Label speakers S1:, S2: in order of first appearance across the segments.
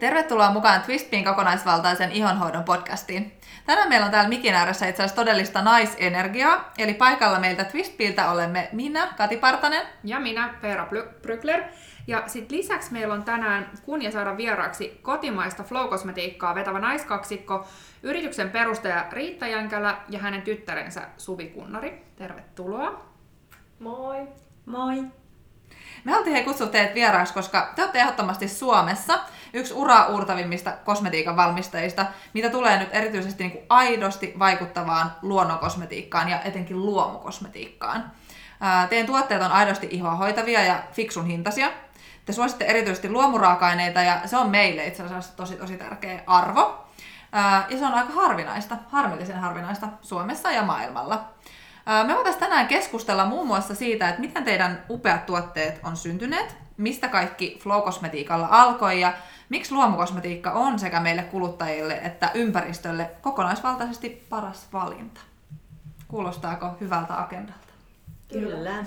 S1: Tervetuloa mukaan Twistpin kokonaisvaltaisen ihonhoidon podcastiin. Tänään meillä on täällä mikin ääressä itse asiassa todellista naisenergiaa, eli paikalla meiltä Twistpiltä olemme minä, Kati Partanen.
S2: Ja minä, Veera Brykler. Ja sitten lisäksi meillä on tänään kunnia saada vieraaksi kotimaista flow-kosmetiikkaa vetävä naiskaksikko, yrityksen perustaja Riitta Jänkälä ja hänen tyttärensä Suvi Kunnari. Tervetuloa.
S3: Moi.
S4: Moi.
S1: Me haluttiin he kutsua teidät vieraaksi, koska te olette ehdottomasti Suomessa yksi ura uurtavimmista kosmetiikan valmistajista, mitä tulee nyt erityisesti niin kuin aidosti vaikuttavaan luonnonkosmetiikkaan ja etenkin luomukosmetiikkaan. Teidän tuotteet on aidosti ihoa hoitavia ja fiksun hintaisia. Te suositte erityisesti luomuraaka-aineita ja se on meille itse asiassa tosi tosi tärkeä arvo. Ja se on aika harvinaista, harmillisen harvinaista Suomessa ja maailmalla. Me voitaisiin tänään keskustella muun muassa siitä, että miten teidän upeat tuotteet on syntyneet, mistä kaikki Flow-kosmetiikalla alkoi ja miksi luomukosmetiikka on sekä meille kuluttajille että ympäristölle kokonaisvaltaisesti paras valinta. Kuulostaako hyvältä agendalta?
S4: Kyllä.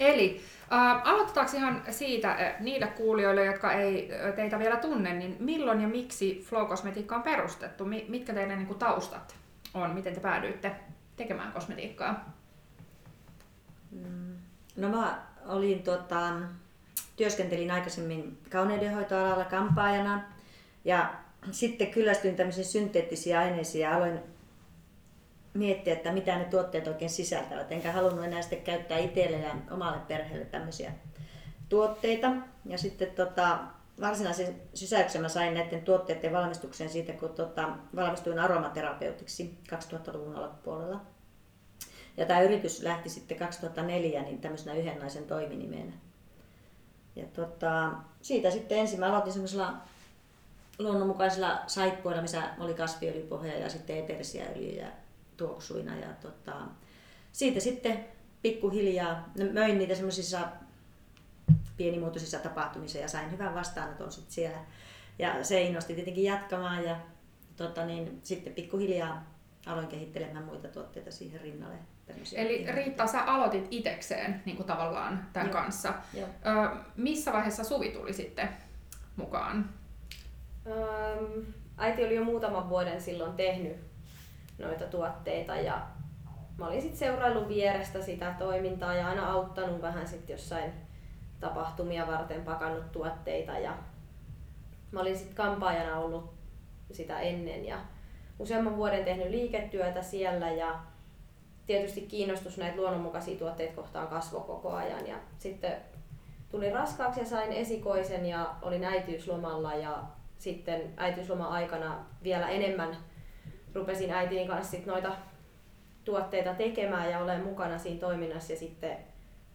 S2: Eli äh, aloitetaanko ihan siitä äh, niille kuulijoille, jotka ei äh, teitä vielä tunne, niin milloin ja miksi Flow on perustettu? Mitkä teidän niin kuin, taustat on? Miten te päädyitte tekemään kosmetiikkaa?
S4: Mm. No mä olin tota, työskentelin aikaisemmin kauneudenhoitoalalla kampaajana ja sitten kyllästyin tämmöisiin synteettisiin aineisiin ja aloin miettiä, että mitä ne tuotteet oikein sisältävät. Enkä halunnut enää sitten käyttää itselle ja omalle perheelle tämmöisiä tuotteita. Ja sitten tota, varsinaisen sysäyksen mä sain näiden tuotteiden valmistukseen siitä, kun tota, valmistuin aromaterapeutiksi 2000-luvun alkupuolella. Ja tämä yritys lähti sitten 2004 niin tämmöisenä yhden naisen toiminimenä. Ja tota, siitä sitten ensin mä aloitin semmoisella luonnonmukaisilla saippuilla, missä oli kasviöljypohja ja sitten eterisiä öljyjä tuoksuina. Ja tota, siitä sitten pikkuhiljaa möin niitä semmoisissa pienimuotoisissa tapahtumissa ja sain hyvän vastaanoton sitten siellä. Ja se innosti tietenkin jatkamaan ja tota niin, sitten pikkuhiljaa aloin kehittelemään muita tuotteita siihen rinnalle.
S2: Eli Riitta, sä aloitit itekseen niin kuin tavallaan tämän Joo. kanssa. Joo. Ö, missä vaiheessa Suvi tuli sitten mukaan?
S3: Öm, äiti oli jo muutaman vuoden silloin tehnyt noita tuotteita ja mä olin sitten seuraillut vierestä sitä toimintaa ja aina auttanut vähän sitten jossain tapahtumia varten pakannut tuotteita ja mä olin sitten kampaajana ollut sitä ennen ja useamman vuoden tehnyt liiketyötä siellä ja tietysti kiinnostus näitä luonnonmukaisia tuotteita kohtaan kasvoi koko ajan. Ja sitten tulin raskaaksi ja sain esikoisen ja olin äitiyslomalla ja sitten äitiysloma aikana vielä enemmän rupesin äitiin kanssa sit noita tuotteita tekemään ja olen mukana siinä toiminnassa ja sitten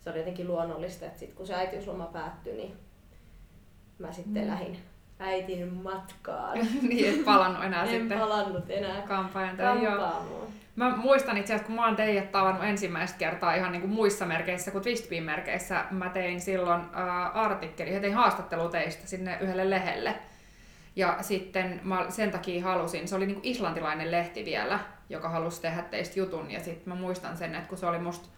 S3: se oli jotenkin luonnollista, että sit kun se äitiysloma päättyi, niin mä sitten mm. lähdin äitin matkaan.
S2: niin, et palannut enää
S3: en
S2: sitten.
S3: palannut enää
S2: kampaajan. Mä muistan itse asiassa, kun mä oon teidät tavannut ensimmäistä kertaa ihan niin kuin muissa merkeissä kuin Twistbin merkeissä, mä tein silloin äh, artikkeli, tein haastattelu teistä sinne yhdelle lehelle. Ja sitten mä sen takia halusin, se oli niin kuin islantilainen lehti vielä, joka halusi tehdä teistä jutun. Ja sitten mä muistan sen, että kun se oli musta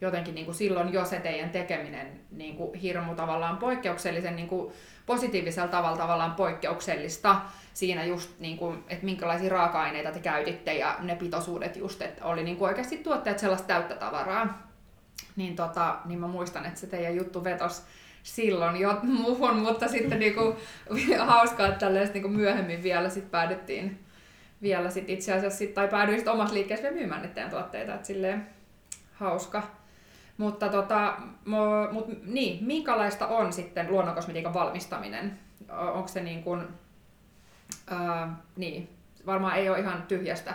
S2: jotenkin niin kuin silloin jo se teidän tekeminen niin kuin hirmu tavallaan poikkeuksellisen niin kuin positiivisella tavalla tavallaan poikkeuksellista siinä just, niin kuin, että minkälaisia raaka-aineita te käytitte ja ne pitoisuudet just, että oli niin kuin oikeasti tuotteet sellaista täyttä tavaraa. Niin, tota, niin mä muistan, että se teidän juttu vetos silloin jo muuhun, mutta sitten niinku, hauskaa, että tällaista niinku myöhemmin vielä sit päädyttiin vielä sit itse asiassa, sit, tai päädyin sit omassa liikkeessä vielä myymään tuotteita, että silleen hauska. Mutta tota, mo, mut, niin, minkälaista on sitten luonnonkosmetiikan valmistaminen? Onko se niin kuin, ää, niin, varmaan ei ole ihan tyhjästä,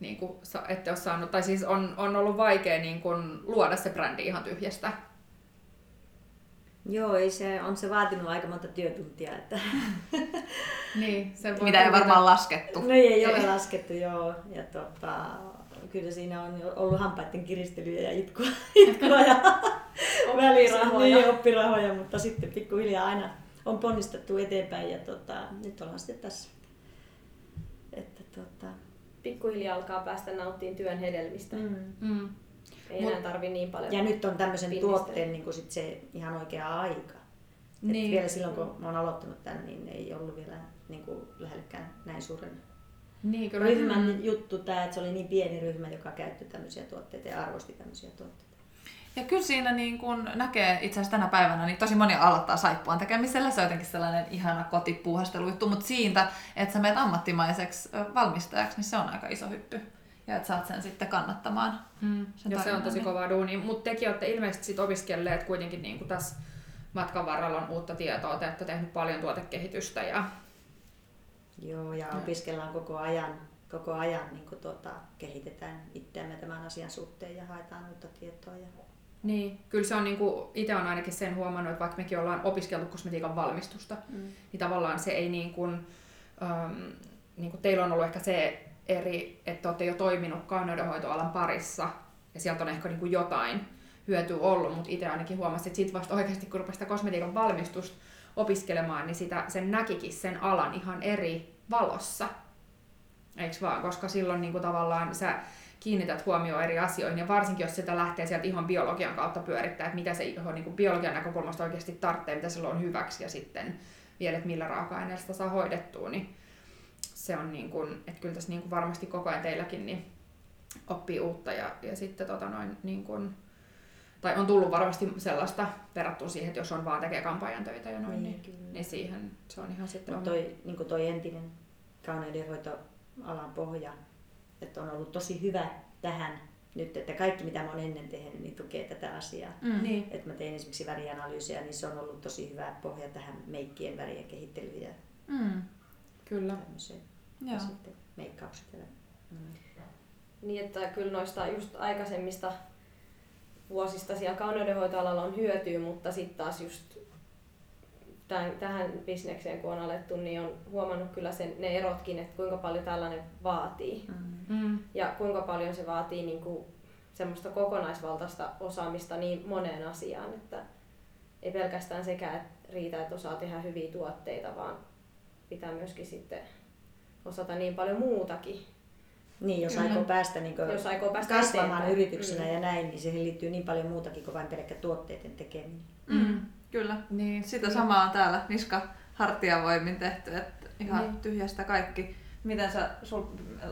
S2: niin kuin, ette ole saanut, tai siis on, on ollut vaikea niin kuin, luoda se brändi ihan tyhjästä.
S4: Joo, ei se, on se vaatinut aika monta työtuntia. Että...
S2: niin, se
S1: voi Mitä ei varmaan laskettu.
S4: No ei, ei ole laskettu, joo. Ja tota, kyllä siinä on ollut hampaiden kiristelyjä ja itkua, itkua ja välirahoja. Niin, oppirahoja, mutta sitten pikkuhiljaa aina on ponnistettu eteenpäin ja tota, nyt ollaan sitten tässä. Että, tota...
S3: Pikkuhiljaa alkaa päästä nauttimaan työn hedelmistä. Mm. Mm. Ei Mut, enää tarvi niin paljon.
S4: Ja nyt on tämmöisen tuotteen niin sit se ihan oikea aika. Niin.
S2: Niin.
S4: Et vielä silloin kun mä oon aloittanut tämän, niin ei ollut vielä niin kuin lähellekään näin suuren
S2: Niin, kyllä.
S4: ryhmän juttu tämä, että se oli niin pieni ryhmä, joka käytti tämmöisiä tuotteita ja arvosti tämmöisiä tuotteita.
S1: Ja kyllä siinä niin kun näkee itse asiassa tänä päivänä, niin tosi moni aloittaa saippuan tekemisellä. Se on jotenkin sellainen ihana kotipuuhastelujuttu, mutta siitä, että sä menet ammattimaiseksi valmistajaksi, niin se on aika iso hyppy. Ja että saat sen sitten kannattamaan.
S2: Mm.
S1: sen
S2: Ja se on tosi
S1: niin-
S2: kova duuni. Mutta tekin olette ilmeisesti sit opiskelleet kuitenkin niin kuin tässä matkan varrella on uutta tietoa. Te olette tehnyt paljon tuotekehitystä ja
S4: Joo, ja opiskellaan koko ajan, koko ajan niin kuin tuota, kehitetään itseämme tämän asian suhteen ja haetaan uutta tietoa. Ja...
S2: Niin, kyllä se on niinku, itse on ainakin sen huomannut, että vaikka mekin ollaan opiskeltu kosmetiikan valmistusta, mm. niin tavallaan se ei niin kuin, ähm, niin kuin teillä on ollut ehkä se eri, että olette jo toiminut kauneudenhoitoalan parissa ja sieltä on ehkä niin kuin jotain hyötyä ollut, mutta itse ainakin huomasin, että sit vasta oikeasti kun rupesi kosmetiikan valmistusta opiskelemaan, niin sitä, sen näkikin sen alan ihan eri valossa. Eiks vaan? Koska silloin niin kuin tavallaan sä kiinnität huomioon eri asioihin, ja varsinkin jos sitä lähtee sieltä ihan biologian kautta pyörittää, että mitä se ihan niin kuin biologian näkökulmasta oikeasti tarvitsee, mitä sillä on hyväksi, ja sitten vielä, että millä raaka-aineella sitä saa hoidettua, niin se on niin kuin, että kyllä tässä niin kuin varmasti koko ajan teilläkin niin oppii uutta, ja, ja sitten tota noin niin kuin, tai on tullut varmasti sellaista verrattuna siihen, että jos on vaan tekee kampanjan töitä ja noin,
S4: Niin,
S2: niin, niin siihen se on ihan sitten
S4: Mutta toi, niin toi entinen kauneudenhoitoalan pohja, että on ollut tosi hyvä tähän nyt, että kaikki mitä mä oon ennen tehnyt, niin tukee tätä asiaa.
S1: Mm.
S2: Niin,
S4: Että mä tein esimerkiksi värianalyysiä, niin se on ollut tosi hyvä pohja tähän meikkien värien kehittelyyn ja
S1: Mm.
S2: kyllä.
S4: tämmöiseen. Ja
S1: Joo.
S4: sitten meikkaukset. Ja... Mm.
S3: Niin, että kyllä noista just aikaisemmista vuosista siellä kauneudenhoitoalalla on hyötyä, mutta sitten taas just tämän, tähän bisnekseen kun on alettu, niin on huomannut kyllä sen, ne erotkin, että kuinka paljon tällainen vaatii.
S4: Mm.
S2: Mm.
S3: Ja kuinka paljon se vaatii niin kuin semmoista kokonaisvaltaista osaamista niin moneen asiaan, että ei pelkästään sekä että riitä, että osaa tehdä hyviä tuotteita, vaan pitää myöskin sitten osata niin paljon muutakin.
S4: Niin, jos
S1: Kyllä.
S4: aikoo päästä, niin
S3: Jos aikoo päästä
S4: kasvamaan
S3: eteenpäin.
S4: yrityksenä
S3: Mm.
S4: ja näin, niin siihen liittyy niin paljon muutakin kuin vain pelkkä tuotteiden tekeminen.
S1: Mm. Kyllä.
S2: Niin,
S1: Sitä samaa on täällä niska hartiavoimin tehty, että ihan
S2: Niin.
S1: tyhjästä kaikki. Miten sä, sul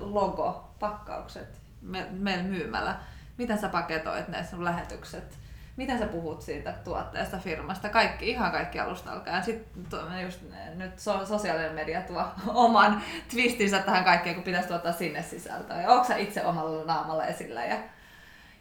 S1: logo, pakkaukset me, meillä myymällä, miten sä paketoit ne sun lähetykset, miten sä puhut siitä tuotteesta, firmasta, kaikki, ihan kaikki alusta alkaen. Sitten just nyt so, sosiaalinen media tuo oman twistinsä tähän kaikkeen, kun pitäisi tuottaa sinne sisältöä. Ja onko sä itse omalla naamalla esillä ja,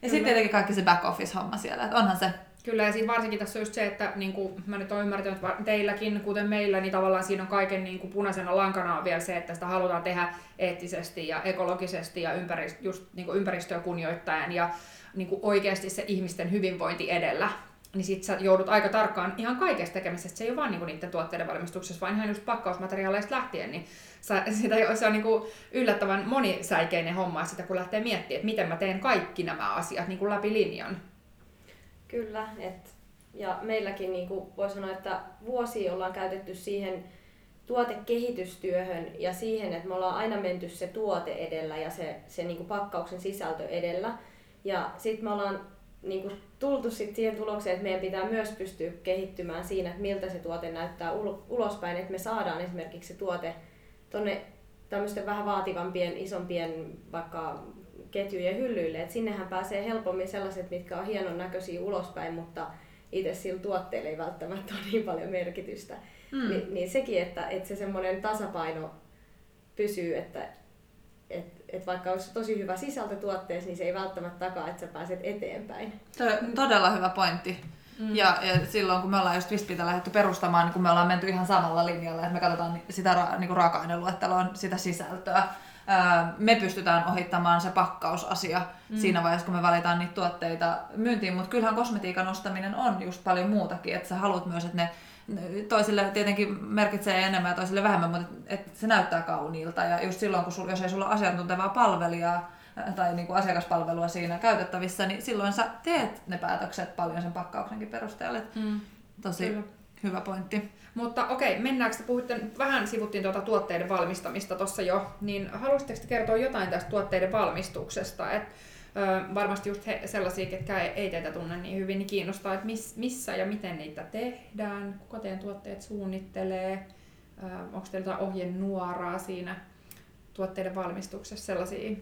S1: ja sitten tietenkin kaikki se back office homma siellä, että onhan se
S2: Kyllä, ja siinä varsinkin tässä on just se, että niin kuin mä nyt olen ymmärtänyt, että teilläkin, kuten meillä, niin tavallaan siinä on kaiken niin kuin punaisena lankana on vielä se, että sitä halutaan tehdä eettisesti ja ekologisesti ja ympärist, just niin kuin ympäristöä kunnioittaen ja niin kuin oikeasti se ihmisten hyvinvointi edellä. Niin sit sä joudut aika tarkkaan ihan kaikesta tekemisestä. Se ei ole vaan niinku niiden tuotteiden valmistuksessa, vaan ihan just pakkausmateriaaleista lähtien. Niin sä, sitä, se on niinku yllättävän monisäikeinen homma sitä, kun lähtee miettimään, että miten mä teen kaikki nämä asiat niinku läpi linjan.
S3: Kyllä, et, ja meilläkin niin kuin voi sanoa, että vuosi ollaan käytetty siihen tuotekehitystyöhön ja siihen, että me ollaan aina menty se tuote edellä ja se, se niin kuin pakkauksen sisältö edellä. Ja sitten me ollaan niin kuin tultu sit siihen tulokseen, että meidän pitää myös pystyä kehittymään siinä, että miltä se tuote näyttää ul- ulospäin, että me saadaan esimerkiksi se tuote tuonne tämmöisten vähän vaativampien, isompien vaikka ketjujen hyllyille, että sinnehän pääsee helpommin sellaiset, mitkä on hienon näköisiä ulospäin, mutta itse sillä tuotteella ei välttämättä ole niin paljon merkitystä. Mm. Ni, niin sekin, että, että se semmoinen tasapaino pysyy, että et, et vaikka olisi tosi hyvä sisältö tuotteessa, niin se ei välttämättä takaa, että sä pääset eteenpäin.
S1: To- todella hyvä pointti. Mm. Ja, ja silloin kun me ollaan just Wispitä lähdetty perustamaan, niin kun me ollaan menty ihan samalla linjalla, että me katsotaan sitä ra- niin kuin raaka-aineluetteloa, sitä sisältöä. Me pystytään ohittamaan se pakkausasia mm. siinä vaiheessa, kun me valitaan niitä tuotteita myyntiin, mutta kyllähän kosmetiikan ostaminen on just paljon muutakin, että sä haluat myös, että ne toisille tietenkin merkitsee enemmän ja toisille vähemmän, mutta että se näyttää kauniilta ja just silloin, kun sul, jos ei sulla ole asiantuntevaa palvelijaa, tai niin kuin asiakaspalvelua siinä käytettävissä, niin silloin sä teet ne päätökset paljon sen pakkauksenkin perusteella. Et
S2: Mm.
S1: Tosi
S2: Kyllä.
S1: hyvä pointti.
S2: Mutta okei, mennäänkö, te puhutte, vähän sivuttiin tuota tuotteiden valmistamista tuossa jo, niin haluaisitteko te kertoa jotain tästä tuotteiden valmistuksesta? Et, Öö, varmasti just he, sellaisia, ketkä ei, ei teitä tunne niin hyvin, niin kiinnostaa, että miss, missä ja miten niitä tehdään, kuka teidän tuotteet suunnittelee, öö, onko teillä jotain ohjenuoraa siinä tuotteiden valmistuksessa sellaisia?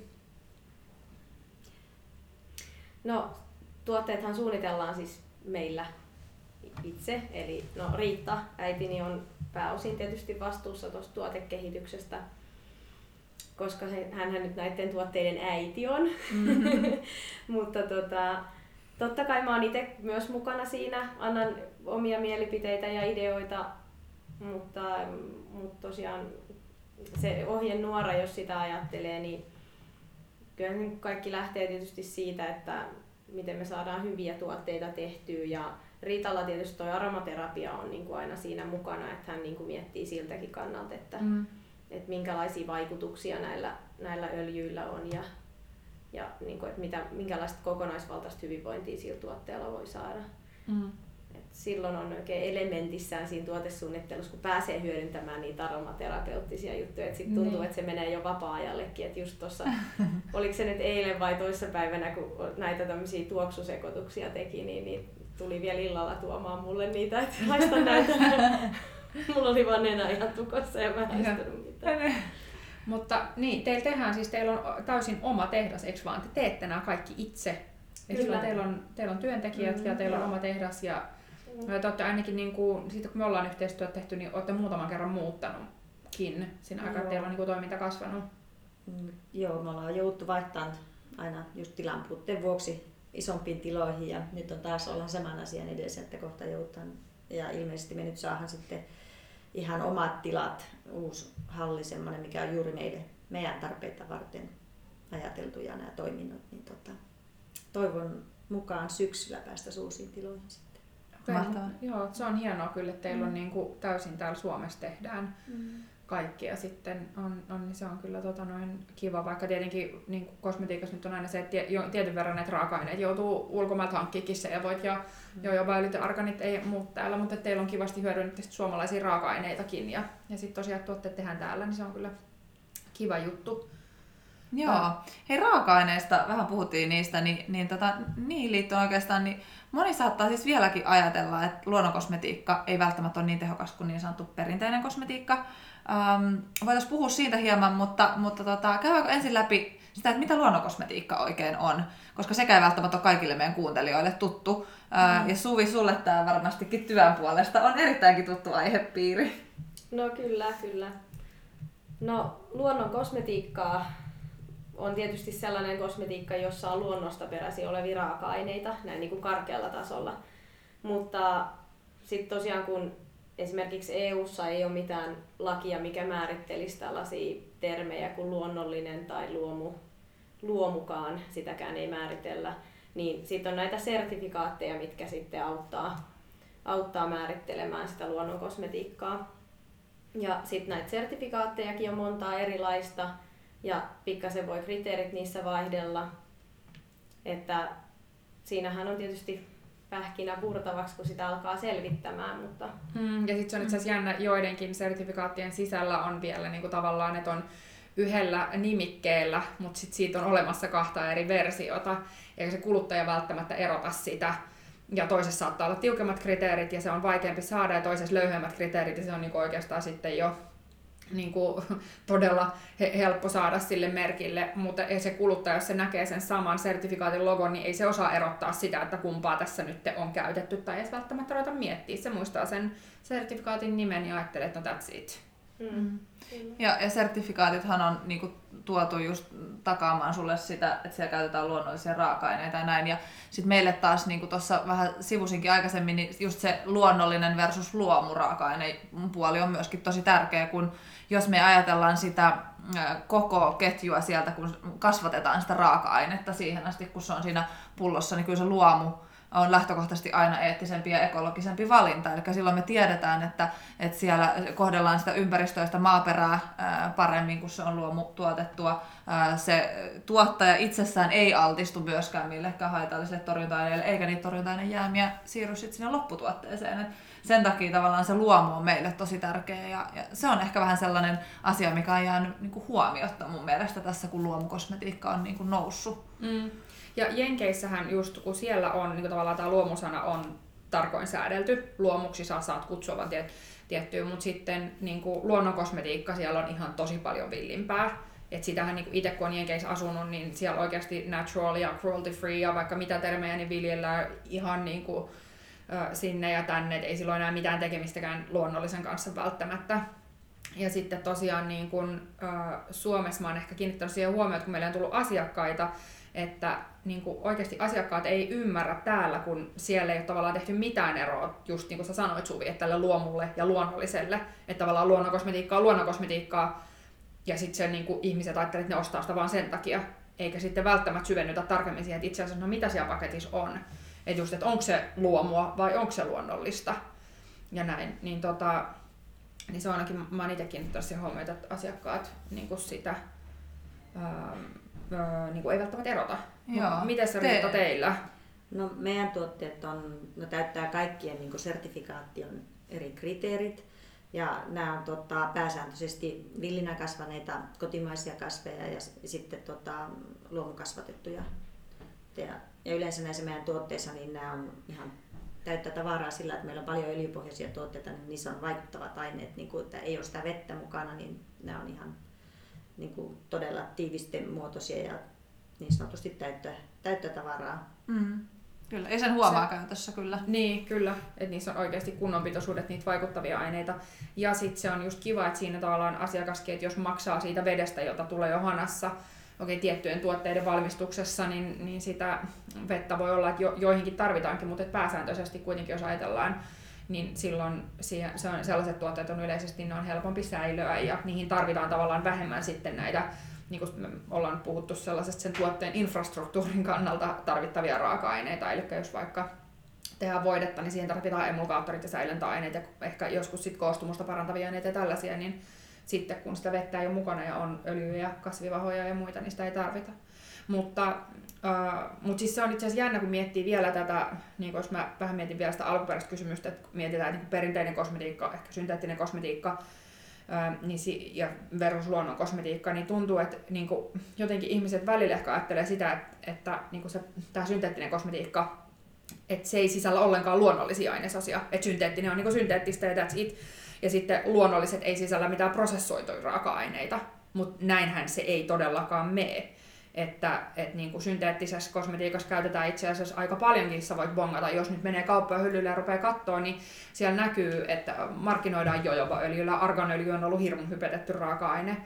S3: No, tuotteethan suunnitellaan siis meillä itse, eli no Riitta, äitini on pääosin tietysti vastuussa tuosta tuotekehityksestä, koska hän nyt näiden tuotteiden äiti on. Mm-hmm. Mutta tota, totta kai mä oon itse myös mukana siinä, annan omia mielipiteitä ja ideoita, mutta, mutta tosiaan se ohjenuora, jos sitä ajattelee, niin kyllä kaikki lähtee tietysti siitä, että miten me saadaan hyviä tuotteita tehtyä ja Riitalla tietysti tuo aromaterapia on niin kuin aina siinä mukana, että hän niin kuin miettii siltäkin kannalta, että, mm. että minkälaisia vaikutuksia näillä, näillä öljyillä on ja, ja niin kuin, että mitä, minkälaista kokonaisvaltaista hyvinvointia sillä tuotteella voi saada. Mm. Et silloin on oikein elementissään siinä tuotesuunnittelussa, kun pääsee hyödyntämään niitä aromaterapeuttisia juttuja. Et sit tuntuu, niin. että se menee jo vapaa-ajallekin. Et just tossa, oliko se nyt eilen vai toissapäivänä, kun näitä tämmöisiä tuoksusekoituksia teki, niin, niin tuli vielä illalla tuomaan mulle niitä, että haista näitä. Mulla oli vaan nenä ihan tukossa ja mä en haistanut mitään.
S2: Mutta niin, teillä tehdään siis, teillä on täysin oma tehdas, eikö vaan? Te teette nämä kaikki itse. Kyllä. Teillä on, teillä on työntekijät mm, ja teillä joo. on oma tehdas ja mm. te olette ainakin, niin kuin, siitä kun me ollaan yhteistyötä tehty, niin olette muutaman kerran muuttanutkin siinä aikaa, että teillä on niin kuin, toiminta kasvanut.
S4: Mm, joo, me ollaan jouduttu vaihtamaan aina just tilan puutteen vuoksi isompiin tiloihin ja nyt on taas ollaan saman asian edessä, että kohta joudutaan ja ilmeisesti me nyt saadaan sitten ihan omat tilat, uusi halli semmoinen, mikä on juuri meille, meidän tarpeita varten ajateltu ja nämä toiminnot, niin tota, toivon mukaan syksyllä päästä uusiin tiloihin sitten.
S2: Mahtavaa. Joo, se on hienoa kyllä, että teillä mm. on niin kuin täysin täällä Suomessa tehdään. Mm kaikkea sitten on, on, niin se on kyllä tota noin kiva, vaikka tietenkin niin kosmetiikassa nyt on aina se, että tietyn verran näitä raaka-aineet joutuu ulkomailta hankkiikin se ja voit ja mm. jo väylit ja arganit ei muut täällä, mutta teillä on kivasti hyödynnetty suomalaisia raaka-aineitakin ja, ja sitten tosiaan tuotteet tehdään täällä, niin se on kyllä kiva juttu.
S1: Joo. Hei raaka-aineista, vähän puhuttiin niistä, niin, niin tota, niihin liittyen oikeastaan, niin moni saattaa siis vieläkin ajatella, että luonnonkosmetiikka ei välttämättä ole niin tehokas kuin niin sanottu perinteinen kosmetiikka. Um, Voitaisiin puhua siitä hieman, mutta, mutta tota, käydäänkö ensin läpi sitä, että mitä luonnonkosmetiikka oikein on, koska sekä ei välttämättä ole kaikille meidän kuuntelijoille tuttu. Mm. ja Suvi, sulle tämä varmastikin työn puolesta on erittäinkin tuttu aihepiiri.
S3: No kyllä, kyllä. No luonnon kosmetiikkaa on tietysti sellainen kosmetiikka, jossa on luonnosta peräisin olevia raaka-aineita, näin niin kuin karkealla tasolla. Mutta sitten tosiaan kun esimerkiksi EU:ssa ei ole mitään lakia, mikä määrittelisi tällaisia termejä kuin luonnollinen tai luomu, luomukaan, sitäkään ei määritellä, niin sitten on näitä sertifikaatteja, mitkä sitten auttaa, auttaa määrittelemään sitä luonnon kosmetiikkaa. Ja sitten näitä sertifikaattejakin on montaa erilaista ja pikkasen voi kriteerit niissä vaihdella. Että siinähän on tietysti pähkinä purtavaksi, kun sitä alkaa selvittämään. Mutta...
S2: Mm, ja sitten se on itse asiassa jännä, joidenkin sertifikaattien sisällä on vielä niin kuin tavallaan, että on yhdellä nimikkeellä, mutta sit siitä on olemassa kahta eri versiota, eikä se kuluttaja välttämättä erota sitä. Ja toisessa saattaa olla tiukemmat kriteerit ja se on vaikeampi saada ja toisessa löyhemmät kriteerit ja se on niin oikeastaan sitten jo niin kuin, todella helppo saada sille merkille, mutta se kuluttaja, jos se näkee sen saman sertifikaatin logon, niin ei se osaa erottaa sitä, että kumpaa tässä nyt on käytetty, tai ei välttämättä ruveta miettiä. Se muistaa sen sertifikaatin nimen ja ajattelee, että no that's it.
S1: Mm. Ja, ja sertifikaatithan on niinku, tuotu just takaamaan sulle sitä, että siellä käytetään luonnollisia raaka-aineita ja näin. Ja sitten meille taas, niin kuin tuossa vähän sivusinkin aikaisemmin, niin just se luonnollinen versus luomuraaka-aine puoli on myöskin tosi tärkeä, kun jos me ajatellaan sitä koko ketjua sieltä, kun kasvatetaan sitä raaka-ainetta siihen asti, kun se on siinä pullossa, niin kyllä se luomu on lähtökohtaisesti aina eettisempi ja ekologisempi valinta. Eli silloin me tiedetään, että, että siellä kohdellaan sitä ympäristöä, sitä maaperää paremmin, kun se on luomutuotettua. Se tuottaja itsessään ei altistu myöskään millekään haitallisille torjunta-aineille, eikä niitä torjunta-ainejäämiä siirry sitten sinne lopputuotteeseen. Et sen takia tavallaan se luomu on meille tosi tärkeä ja, ja se on ehkä vähän sellainen asia, mikä on jäänyt niin kuin huomiotta mun mielestä tässä, kun luomukosmetiikka on niin kuin noussut
S2: Mm. Ja Jenkeissähän just, kun siellä on, niin tavallaan tämä luomusana on tarkoin säädelty, luomuksi saa saat kutsua tiet, tiettyä, mutta sitten niin kuin luonnonkosmetiikka siellä on ihan tosi paljon villimpää. Et sitähän niin itse kun on Jenkeissä asunut, niin siellä oikeasti natural ja cruelty free ja vaikka mitä termejä, niin viljellään ihan niin kuin, sinne ja tänne, et ei silloin enää mitään tekemistäkään luonnollisen kanssa välttämättä. Ja sitten tosiaan niin kun, äh, Suomessa mä oon ehkä kiinnittänyt siihen huomioon, että kun meillä on tullut asiakkaita, että niin kuin oikeasti asiakkaat ei ymmärrä täällä, kun siellä ei ole tavallaan tehty mitään eroa, just niin kuin sä sanoit Suvi, että tälle luomulle ja luonnolliselle, että tavallaan luonnonkosmetiikkaa on luonnonkosmetiikkaa, ja sitten niin kuin ihmiset ajattelevat, että ne ostaa sitä vaan sen takia, eikä sitten välttämättä syvennytä tarkemmin siihen, että itse asiassa no mitä siellä paketissa on. Että just, että onko se luomua vai onko se luonnollista. Ja näin. Niin, tota, niin se on ainakin, mä oon itse kiinnittänyt siihen huomioon, että asiakkaat niin kuin sitä ää, ää, niin kuin ei välttämättä erota. Joo. Miten se Te... teillä?
S4: No meidän tuotteet on, no, täyttää kaikkien niin sertifikaation eri kriteerit. Ja nämä on tota, pääsääntöisesti villinä kasvaneita kotimaisia kasveja ja sitten tota, luomukasvatettuja. Ja, ja yleensä näissä meidän tuotteissa niin nämä on ihan täyttä tavaraa sillä, että meillä on paljon öljypohjaisia tuotteita, niin niissä on vaikuttavat aineet, niin kuin, että ei ole sitä vettä mukana, niin nämä on ihan niin kuin, todella tiivisten muotoisia ja niin sanotusti täyttä, täyttä tavaraa.
S1: Mm. Kyllä, ei sen huomaa se, käytössä kyllä.
S2: Niin, kyllä. Että niissä on oikeasti kunnonpitoisuudet, niitä vaikuttavia aineita. Ja sitten se on just kiva, että siinä tavallaan asiakaskin, että jos maksaa siitä vedestä, jota tulee jo hanassa, okei, tiettyjen tuotteiden valmistuksessa, niin, niin sitä vettä voi olla, että jo, joihinkin tarvitaankin, mutta pääsääntöisesti kuitenkin, jos ajatellaan, niin silloin se on, sellaiset tuotteet on yleisesti ne on helpompi säilöä ja niihin tarvitaan tavallaan vähemmän sitten näitä niin kuin me ollaan puhuttu sellaisesta sen tuotteen infrastruktuurin kannalta tarvittavia raaka-aineita, eli jos vaikka tehdään voidetta, niin siihen tarvitaan emulkaattorit ja säilöntäaineet ja ehkä joskus sit koostumusta parantavia aineita ja tällaisia, niin sitten kun sitä vettä ei ole mukana ja on öljyä ja kasvivahoja ja muita, niin sitä ei tarvita. Mutta, äh, mutta siis se on itse asiassa jännä, kun miettii vielä tätä, niin jos mä vähän mietin vielä sitä alkuperäistä kysymystä, että mietitään että niin perinteinen kosmetiikka, ehkä synteettinen kosmetiikka, niin si- ja versus luonnon kosmetiikka, niin tuntuu, että niin jotenkin ihmiset välillä ehkä ajattelee sitä, että, että niin se, tämä synteettinen kosmetiikka, että se ei sisällä ollenkaan luonnollisia ainesosia, että synteettinen on niin synteettistä ja that's it, ja sitten luonnolliset ei sisällä mitään prosessoituja raaka-aineita, mutta näinhän se ei todellakaan mene että, että niin kuin synteettisessä kosmetiikassa käytetään itse asiassa aika paljonkin, sä voit bongata, jos nyt menee kauppaan hyllylle ja rupeaa katsoa, niin siellä näkyy, että markkinoidaan jojobaöljyllä, arganöljy on ollut hirmu hypetetty raaka-aine.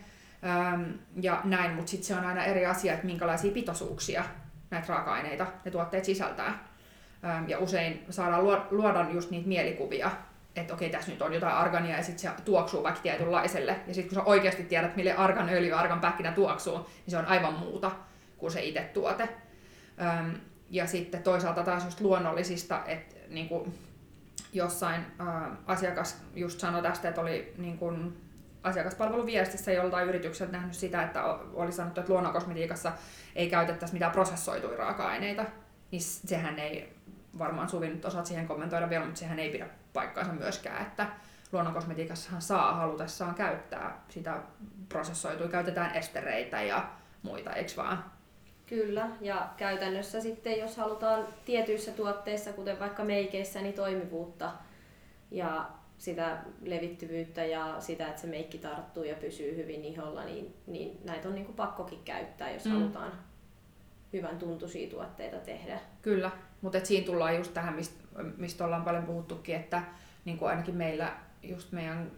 S2: Ähm, ja näin, mutta sitten se on aina eri asia, että minkälaisia pitoisuuksia näitä raaka-aineita ne tuotteet sisältää. Ähm, ja usein saadaan luoda just niitä mielikuvia, että okei, tässä nyt on jotain argania ja sitten se tuoksuu vaikka tietynlaiselle. Ja sitten kun sä oikeasti tiedät, mille argan öljy ja argan pähkinä tuoksuu, niin se on aivan muuta kuin se itse tuote. Öm, ja sitten toisaalta taas just luonnollisista, että niin kuin jossain asiakas just sanoi tästä, että oli niin kuin asiakaspalveluviestissä joltain yritykseltä nähnyt sitä, että oli sanottu, että luonnonkosmetiikassa ei käytettäisi mitään prosessoituja raaka-aineita, niin sehän ei varmaan Suvi nyt osaat siihen kommentoida vielä, mutta sehän ei pidä paikkaansa myöskään, että luonnonkosmetiikassahan saa halutessaan käyttää sitä prosessoitua, käytetään estereitä ja muita, eikö vaan?
S3: Kyllä, ja käytännössä sitten jos halutaan tietyissä tuotteissa, kuten vaikka meikeissä, niin toimivuutta ja sitä levittyvyyttä ja sitä, että se meikki tarttuu ja pysyy hyvin iholla, niin, niin näitä on niin kuin pakkokin käyttää, jos mm. halutaan hyvän tuntuisia tuotteita tehdä.
S2: Kyllä, mutta siinä tullaan just tähän, mistä, mistä ollaan paljon puhuttukin, että niin kuin ainakin meillä just meidän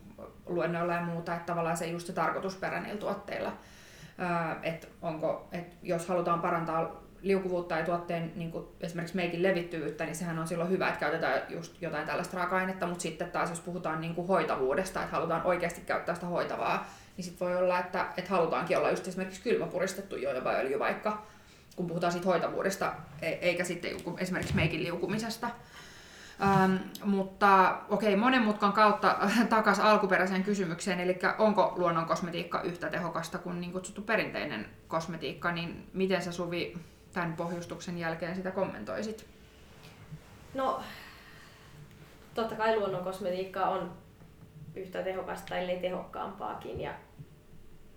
S2: luennoilla ja muuta, että tavallaan se just se tarkoitusperä niillä tuotteilla. Että onko, että jos halutaan parantaa liukuvuutta ja tuotteen niin kuin esimerkiksi meikin levittyvyyttä, niin sehän on silloin hyvä, että käytetään just jotain tällaista raaka-ainetta, mutta sitten taas jos puhutaan niin kuin hoitavuudesta, että halutaan oikeasti käyttää sitä hoitavaa, niin sitten voi olla, että, että halutaankin olla just esimerkiksi kylmäpuristettu öljy vaikka, kun puhutaan siitä hoitavuudesta, e- eikä sitten esimerkiksi meikin liukumisesta. Ähm, mutta okei, okay, monen mutkan kautta takaisin alkuperäiseen kysymykseen, eli onko luonnon kosmetiikka yhtä tehokasta kuin niin kutsuttu perinteinen kosmetiikka, niin miten sä Suvi tämän pohjustuksen jälkeen sitä kommentoisit?
S3: No, totta kai luonnon kosmetiikka on yhtä tehokasta, ellei tehokkaampaakin. Ja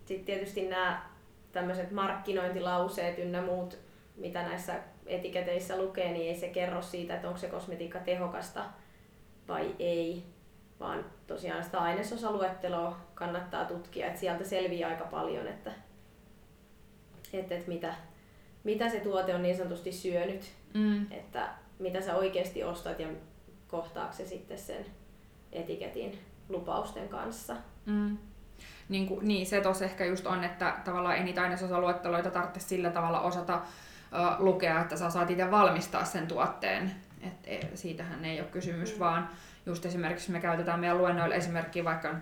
S3: sitten tietysti nämä tämmöiset markkinointilauseet ynnä muut mitä näissä etiketeissä lukee, niin ei se kerro siitä, että onko se kosmetiikka tehokasta vai ei, vaan tosiaan sitä ainesosaluetteloa kannattaa tutkia, että sieltä selviää aika paljon, että, että, että mitä, mitä se tuote on niin sanotusti syönyt, mm. että mitä sä oikeasti ostat ja kohtaako se sitten sen etiketin lupausten kanssa. Mm.
S2: Niin, kuin, niin se tos ehkä just on, että tavallaan ei niitä ainesosaluetteloita tarvitse sillä tavalla osata lukea, että sä saat itse valmistaa sen tuotteen. Et, e, siitähän ei ole kysymys, mm. vaan just esimerkiksi me käytetään meidän luennoilla esimerkki vaikka,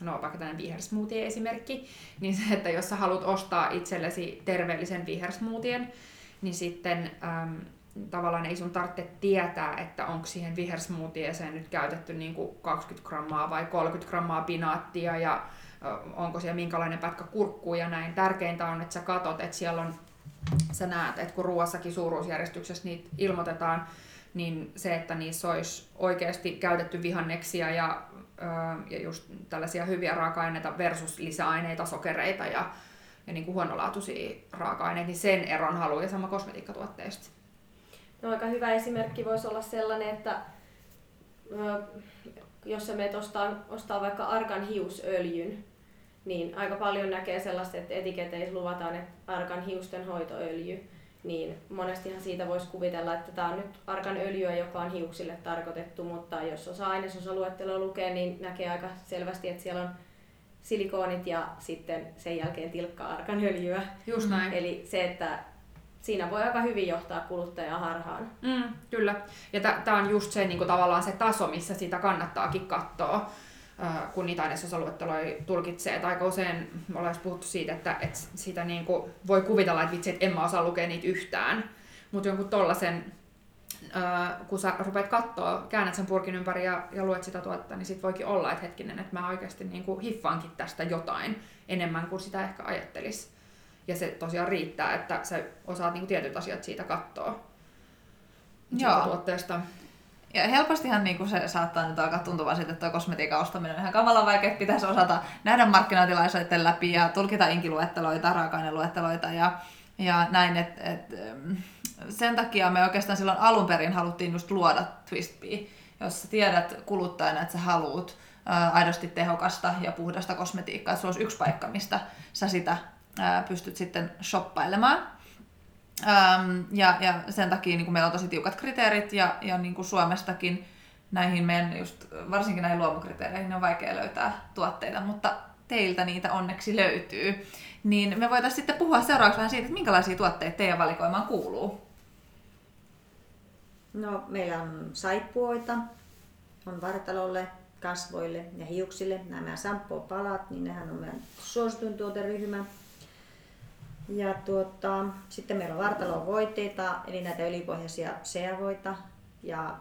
S2: no vaikka tämmöinen vihersmoothie esimerkki, niin se, että jos sä haluat ostaa itsellesi terveellisen vihersmoothien, niin sitten äm, tavallaan ei sun tarvitse tietää, että onko siihen vihersmoothieseen nyt käytetty niin kuin 20 grammaa vai 30 grammaa pinaattia ja onko siellä minkälainen pätkä kurkkuu ja näin. Tärkeintä on, että sä katot, että siellä on, sä näet, että kun ruoassakin suuruusjärjestyksessä niitä ilmoitetaan, niin se, että niissä olisi oikeasti käytetty vihanneksia ja, ja just tällaisia hyviä raaka-aineita versus lisäaineita, sokereita ja, ja niin kuin huonolaatuisia raaka-aineita, niin sen eron haluaa ja sama kosmetiikkatuotteista.
S3: No, aika hyvä esimerkki voisi olla sellainen, että jos sä ostaa, ostaa vaikka arkan hiusöljyn, niin aika paljon näkee sellaista, että etiketeissä luvataan, että arkan hiusten hoitoöljy, niin monestihan siitä voisi kuvitella, että tämä on nyt arkan öljyä, joka on hiuksille tarkoitettu, mutta jos osaa ainesosaluettelua lukee, niin näkee aika selvästi, että siellä on silikoonit ja sitten sen jälkeen tilkka arkan öljyä.
S2: Just näin.
S3: Eli se, että siinä voi aika hyvin johtaa kuluttajaa harhaan.
S2: Mm, kyllä. Ja tämä on just se niin kuin tavallaan se taso, missä sitä kannattaakin katsoa, kun niitä ainesosaluetteloja tulkitsee. Et aika usein me ollaan puhuttu siitä, että, että sitä niin kuin voi kuvitella, että vitsi, että en mä osaa lukea niitä yhtään. Mutta jonkun tollasen, kun sä rupeat katsoa, käännät sen purkin ympäri ja, ja luet sitä tuotetta, niin sit voikin olla, että hetkinen, että mä oikeasti niin kuin hiffaankin tästä jotain enemmän kuin sitä ehkä ajattelisi. Ja se tosiaan riittää, että sä osaat niinku tietyt asiat siitä katsoa. Joo. tuotteesta.
S1: Ja helpostihan niin kuin se saattaa nyt alkaa tuntua siitä, että tuo kosmetiikan ostaminen on ihan kamalan vaikea, että pitäisi osata nähdä markkinatilaisuuden läpi ja tulkita inkiluetteloita, raaka-aineluetteloita ja, ja näin. Et, et, sen takia me oikeastaan silloin alun perin haluttiin just luoda Twistbee, jos sä tiedät kuluttajana, että sä haluut aidosti tehokasta ja puhdasta kosmetiikkaa, että se olisi yksi paikka, mistä sä sitä pystyt sitten shoppailemaan. Ähm, ja, ja sen takia niin kuin meillä on tosi tiukat kriteerit ja, ja niin kuin Suomestakin näihin meidän, just, varsinkin näihin luomukriteereihin on vaikea löytää tuotteita, mutta teiltä niitä onneksi löytyy. Niin me voitaisiin sitten puhua seuraavaksi vähän siitä, että minkälaisia tuotteita teidän valikoimaan kuuluu.
S4: No, meillä on saippuoita, on vartalolle, kasvoille ja hiuksille. Nämä shampoo-palat, niin nehän on meidän suosituin tuoteryhmä. Ja tuota, sitten meillä on vartalon voiteita, eli näitä öljypohjaisia seavoita ja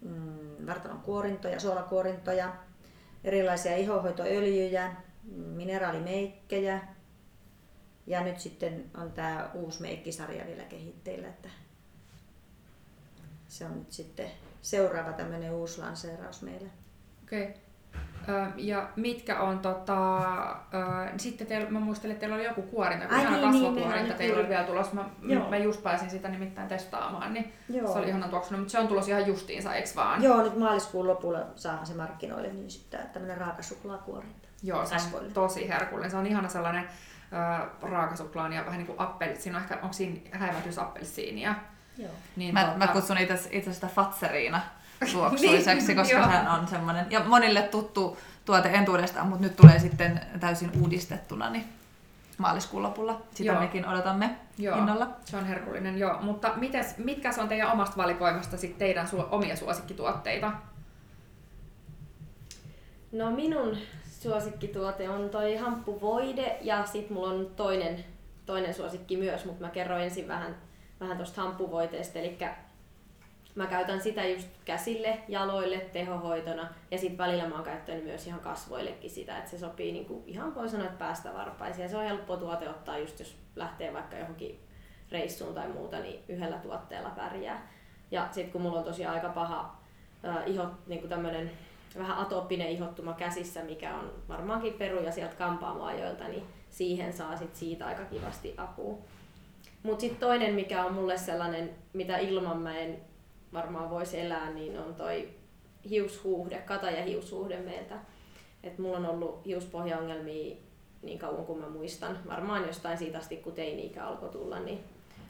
S4: mm, vartalon kuorintoja, suolakuorintoja, erilaisia ihohoitoöljyjä, mineraalimeikkejä ja nyt sitten on tämä uusi meikkisarja vielä kehitteillä, että se on nyt sitten seuraava tämmöinen uusi lanseeraus meillä.
S2: Okei. Okay. Ja mitkä on tota, sitten teillä, mä muistelin, että teillä oli joku kuorinta, kun ihan niin, kasvokuorinta niin, teillä oli vielä tulossa. Mä, Joo. mä just pääsin sitä nimittäin testaamaan, niin Joo. se oli ihanan tuoksuna, mutta se on tulossa ihan justiinsa, eikö vaan?
S4: Joo, nyt maaliskuun lopulla saadaan se markkinoille, niin sitten tämmöinen raakasuklaakuorinta.
S2: Joo, se on tosi herkullinen. Se on ihana sellainen äh, raakasuklaan ja vähän niin kuin appelsi. Siinä on ehkä, onko siinä häivätys appelsiinia?
S1: Joo. Niin, mä, tuota... mä kutsun itse, itse sitä Fatseriina tuoksuiseksi, niin, koska hän on semmoinen, ja monille tuttu tuote entuudestaan, mutta nyt tulee sitten täysin uudistettuna, niin maaliskuun lopulla. Sitä joo. mekin odotamme joo. innolla.
S2: Se on herkullinen, joo. Mutta mites, mitkä on teidän omasta valikoimasta sit teidän su- omia suosikkituotteita?
S3: No minun suosikkituote on toi hamppuvoide ja sitten mulla on toinen, toinen suosikki myös, mutta mä kerron ensin vähän, vähän tuosta hamppuvoiteesta. Eli mä käytän sitä just käsille, jaloille tehohoitona ja sitten välillä mä oon käyttänyt myös ihan kasvoillekin sitä, että se sopii niinku, ihan voi sanoa, että päästä varpaisiin. Se on helppo tuote ottaa just jos lähtee vaikka johonkin reissuun tai muuta, niin yhdellä tuotteella pärjää. Ja sitten kun mulla on tosiaan aika paha äh, iho, niinku tämmönen vähän atooppinen ihottuma käsissä, mikä on varmaankin peruja sieltä kampaamoajoilta, niin siihen saa sit siitä aika kivasti apua. Mutta sitten toinen, mikä on mulle sellainen, mitä ilman mä en varmaan voisi elää, niin on toi hiushuuhde, kata- ja hiushuuhde meiltä. Et mulla on ollut hiuspohjaongelmia niin kauan kuin mä muistan, varmaan jostain siitä asti kun teini-ikä alkoi tulla, niin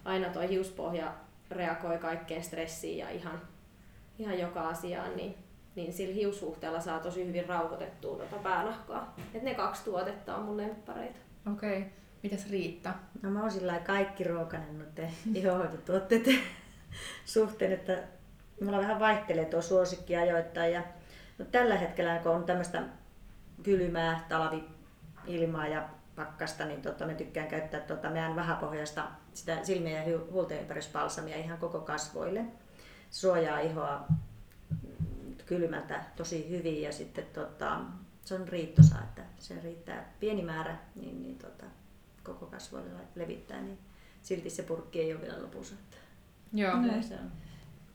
S3: aina toi hiuspohja reagoi kaikkeen stressiin ja ihan, ihan joka asiaan, niin, niin sillä hiushuhteella saa tosi hyvin rauhoitettua tuota päänahkaa. Et ne kaksi tuotetta on mun lemppareita.
S2: Okei. Okay. Mitäs Riitta?
S4: No mä oon sillä kaikki ruokanen noiden ihohoitotuotteiden suhteen, että mulla vähän vaihtelee tuo suosikki ajoittain. Ja no tällä hetkellä, kun on tämmöistä kylmää talvi-ilmaa ja pakkasta, niin tota, mä tykkään käyttää tota, meidän vähäpohjaista sitä silmien ja huultenympäryspalsamia ihan koko kasvoille. Suojaa ihoa kylmältä tosi hyvin ja sitten tota, se on riittosa, että se riittää pieni määrä, niin, niin tota, koko kasvoille levittää, niin silti se purkki ei ole vielä lopussa.
S2: Joo.
S1: Näin.
S4: Se on.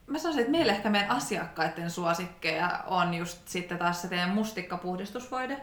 S1: Mä sanoisin, että meillä ehkä meidän asiakkaiden suosikkeja on just sitten taas se teidän mustikkapuhdistusvoide.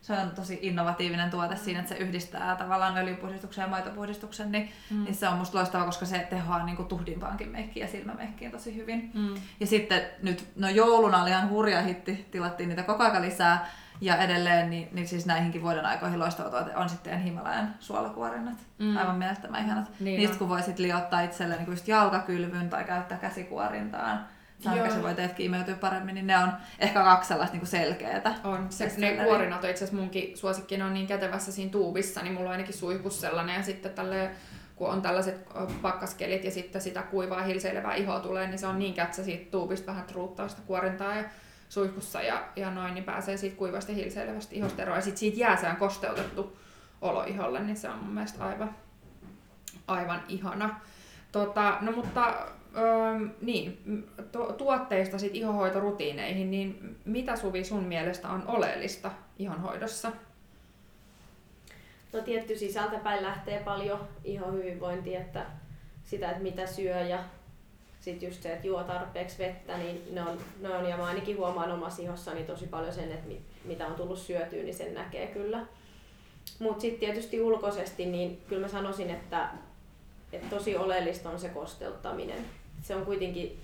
S1: Se on tosi innovatiivinen tuote siinä, että se yhdistää tavallaan öljypuhdistuksen ja maitopuhdistuksen, niin, mm. niin se on musta loistava, koska se tehoaa niin kuin tuhdimpaankin meikkiin ja silmämeikkiin tosi hyvin.
S2: Mm.
S1: Ja sitten nyt, no jouluna oli ihan hurja hitti, tilattiin niitä koko ajan lisää. Ja edelleen, niin, niin siis näihinkin vuoden aikoihin loistava tuote on sitten Himalajan suolakuorinnat.
S2: Mm.
S1: Aivan mielettömän ihanat.
S2: Niin
S1: Niistä
S2: on.
S1: kun voisit liottaa itselleen niin just jalkakylvyn tai käyttää käsikuorintaan.
S2: Joo.
S1: Saankäsivoiteetkin imeytyy paremmin, niin ne on ehkä kaksi sellaista niin selkeätä.
S2: On. Se, ne kuorinat on itse asiassa munkin suosikki, ne on niin kätevässä siinä tuubissa, niin mulla on ainakin suihkus sellainen ja sitten tälle kun on tällaiset pakkaskelit ja sitten sitä kuivaa hilseilevää ihoa tulee, niin se on niin kätsä siitä tuubista vähän truuttaa sitä kuorintaa ja suihkussa ja, ja noin, niin pääsee siitä kuivasta hilseilevästä ihosta eroon. Ja sitten siitä jää sehän kosteutettu olo iholle, niin se on mun mielestä aivan, aivan ihana. Tota, no mutta öö, niin, tu- tuotteista sit ihohoitorutiineihin, niin mitä Suvi sun mielestä on oleellista ihonhoidossa?
S3: No tietty sisältäpäin lähtee paljon iho hyvinvointi, että sitä, että mitä syö ja sitten just se, että juo tarpeeksi vettä, niin ne on, ne on ja mä ainakin huomaan omassa ihossani tosi paljon sen, että mit, mitä on tullut syötyä, niin sen näkee kyllä. Mutta sitten tietysti ulkoisesti, niin kyllä mä sanoisin, että, että tosi oleellista on se kosteuttaminen. Se on kuitenkin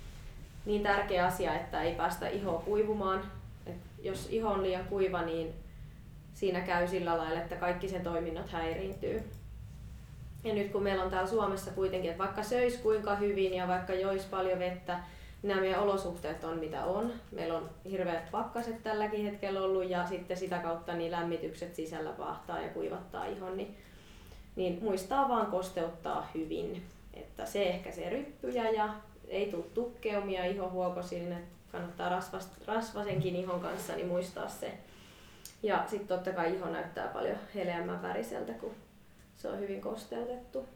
S3: niin tärkeä asia, että ei päästä ihoa kuivumaan. Et jos iho on liian kuiva, niin siinä käy sillä lailla, että kaikki sen toiminnot häiriintyy. Ja nyt kun meillä on täällä Suomessa kuitenkin, että vaikka söis kuinka hyvin ja vaikka jois paljon vettä, nämä meidän olosuhteet on mitä on. Meillä on hirveät pakkaset tälläkin hetkellä ollut ja sitten sitä kautta niin lämmitykset sisällä pahtaa ja kuivattaa ihon, niin, niin muistaa vaan kosteuttaa hyvin. Että se ehkä se ryppyjä ja ei tule tukkeumia ihohuokosiin, että kannattaa rasvas, rasvasenkin ihon kanssa niin muistaa se. Ja sitten totta kai iho näyttää paljon heleämmän väriseltä, kun se on hyvin kosteutettu.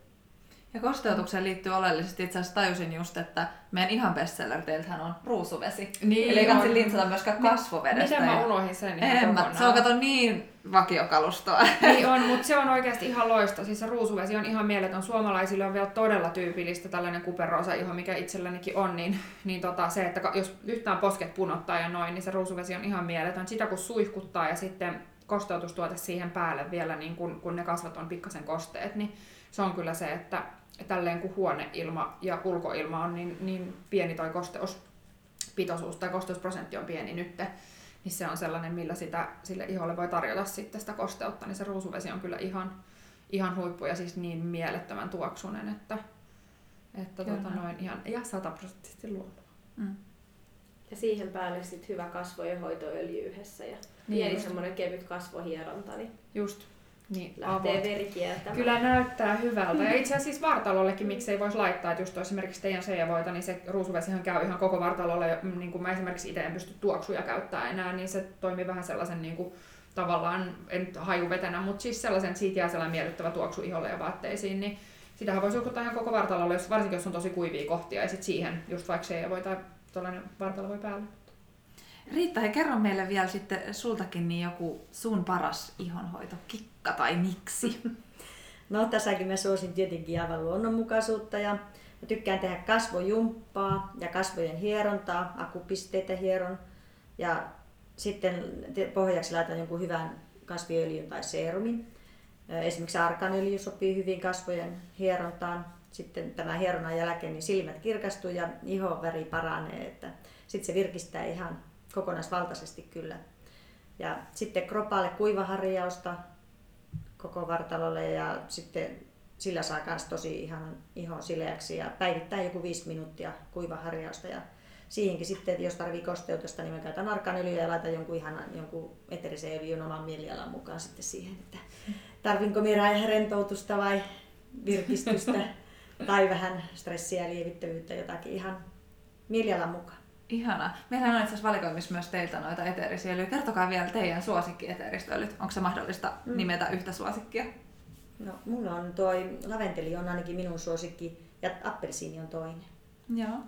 S1: Ja kosteutukseen liittyy oleellisesti itse asiassa tajusin just, että meidän ihan bestseller teiltähän on ruusuvesi.
S2: Niin
S1: Eli ei kannata lintsata myöskään kasvovedestä.
S2: Miten mä unohdin sen ihan
S1: En mä, se on kato niin vakiokalustoa.
S2: Niin on, mutta se on oikeasti ihan loista. Siis se ruusuvesi on ihan mieletön. Suomalaisille on vielä todella tyypillistä tällainen kuperoosa iho, mikä itsellänikin on. Niin, niin tota, se, että jos yhtään posket punottaa ja noin, niin se ruusuvesi on ihan mieletön. Sitä kun suihkuttaa ja sitten kosteutustuote siihen päälle vielä, niin kun, kun ne kasvat on pikkasen kosteet, niin se on kyllä se, että tälleen kun huoneilma ja ulkoilma on niin, niin pieni toi kosteuspitoisuus tai kosteusprosentti on pieni nytte, niin se on sellainen, millä sitä, sille iholle voi tarjota sitten sitä kosteutta, niin se ruusuvesi on kyllä ihan, ihan huippu ja siis niin mielettömän tuoksunen, että, että
S1: Kyllä.
S2: tota noin ihan, ja sataprosenttisesti luomu.
S1: Mm.
S3: Ja siihen päälle sitten hyvä kasvojen hoitoöljy yhdessä ja
S2: Niin
S3: pieni semmoinen kevyt kasvohieronta, niin
S2: Just, niin
S3: lähtee
S2: avot.
S3: veri.
S2: Kyllä näyttää hyvältä. Ja itse asiassa vartalollekin miksei voisi laittaa, että just esimerkiksi teidän seijavoita, niin se ruusuvesihan käy ihan koko vartalolle. Ja, mm, Niin kuin mä esimerkiksi itse en pysty tuoksuja käyttämään enää, niin se toimii vähän sellaisen niin kuin, tavallaan, en nyt hajuvetenä, mutta siis sellaisen, että siitä jää sellainen miellyttävä tuoksu iholle ja vaatteisiin, niin sitähän voisi suihkuttaa ihan koko vartalolle, jos, varsinkin jos on tosi kuivia kohtia, ja sitten siihen just vaikka seijavoi tai tuollainen vartalo voi päälle.
S1: Riitta, hei, kerro meille vielä sitten sultakin niin joku sun paras ihonhoito, kikka tai miksi.
S4: No tässäkin mä suosin tietenkin aivan luonnonmukaisuutta ja mä tykkään tehdä kasvojumppaa ja kasvojen hierontaa, akupisteitä hieron ja sitten te- pohjaksi laitan jonkun hyvän kasviöljyn tai seerumin. Esimerkiksi arkanöljy sopii hyvin kasvojen hierontaan. sitten tämän hieronnan jälkeen niin silmät kirkastuu ja ihon väri paranee. Että sitten se virkistää ihan kokonaisvaltaisesti kyllä. Ja sitten kropalle kuivaharjausta koko vartalolle ja sitten sillä saa myös tosi ihan ihon sileäksi ja päivittäin joku viisi minuuttia kuivaharjausta ja siihenkin sitten, jos tarvii kosteutusta, niin mä käytän arkanöljyä ja laitan jonkun ihan jonkun eterisen öljyn oman mielialan mukaan sitten siihen, että tarvinko minä rentoutusta vai virkistystä tai vähän stressiä, lievittävyyttä, jotakin ihan mielialan mukaan.
S1: Ihana. Meillä on itse asiassa valikoimissa myös teiltä noita eteerisiä öljyjä. Kertokaa vielä teidän suosikki eteeristööljyt. Onko se mahdollista mm. nimetä yhtä suosikkia?
S4: No, mulla on toi laventeli on ainakin minun suosikki ja appelsiini on toinen.
S1: Joo.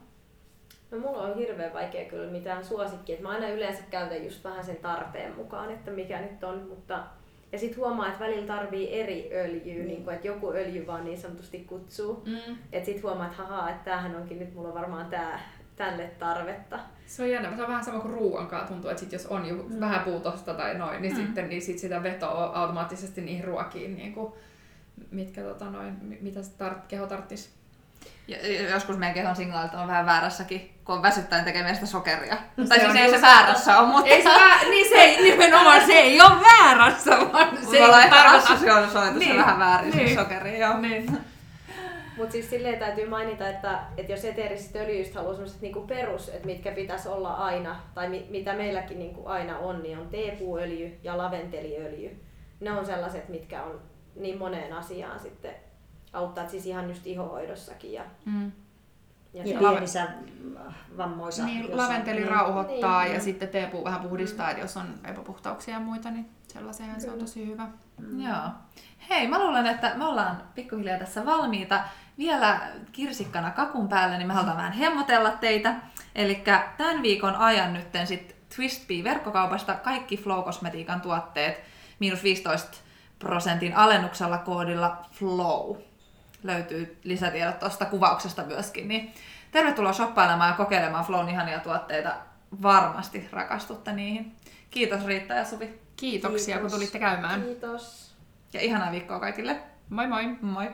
S3: No mulla on hirveän vaikea kyllä mitään suosikkia. Mä aina yleensä käytän just vähän sen tarpeen mukaan, että mikä nyt on, mutta ja sitten huomaa, että välillä tarvii eri öljyä, mm. niin kun, että joku öljy vaan niin sanotusti kutsuu. Mm. Että sitten huomaa, että hahaa, että tämähän onkin nyt mulla varmaan tää, tälle tarvetta.
S2: Se on jännä. Se on vähän sama kuin ruoan kanssa tuntuu, että sit jos on jo mm. vähän puutosta tai noin, niin, mm. sitten, niin sit sitä vetoa automaattisesti niihin ruokiin, niin kuin, mitkä tota noin, mitä tart, keho tarttisi.
S1: Ja joskus meidän kehon signaalit on vähän väärässäkin, kun on väsyttäen tekemään sitä sokeria. No, tai siis ei se väärässä ole, mutta...
S2: Ei se vä... niin se ei, nimenomaan se ei ole väärässä, vaan se
S1: ei olla ehkä assosioitu niin. vähän väärin niin. sokeria, joo. Niin.
S3: Mutta siis silleen täytyy mainita, että, että jos eteerisistä öljyistä haluaa sellaiset niinku perus, että mitkä pitäisi olla aina, tai mi, mitä meilläkin niinku aina on, niin on teepuöljy ja laventeliöljy. Ne on sellaiset, mitkä on niin moneen asiaan sitten auttaa, siis ihan just ihohoidossakin. Ja,
S4: mm. Ja, ja pienissä vammoissa.
S2: Niin, laventeli niin. rauhoittaa niin, ja niin. sitten teepuu vähän puhdistaa, mm. että jos on epäpuhtauksia ja muita, niin sellaiseen se on tosi hyvä.
S1: Mm. Joo. Hei, mä luulen, että me ollaan pikkuhiljaa tässä valmiita. Vielä kirsikkana kakun päälle, niin me halutaan vähän hemmotella teitä. Eli tämän viikon ajan nyt sitten Twistbee verkkokaupasta kaikki Flow Cosmetiikan tuotteet miinus 15 prosentin alennuksella koodilla FLOW löytyy lisätiedot tuosta kuvauksesta myöskin. Niin tervetuloa shoppailemaan ja kokeilemaan Flown ihania tuotteita. Varmasti rakastutte niihin. Kiitos Riitta ja Suvi.
S2: Kiitoksia, Kiitos. kun tulitte käymään.
S3: Kiitos.
S1: Ja ihanaa viikkoa kaikille.
S2: Moi moi.
S1: Moi.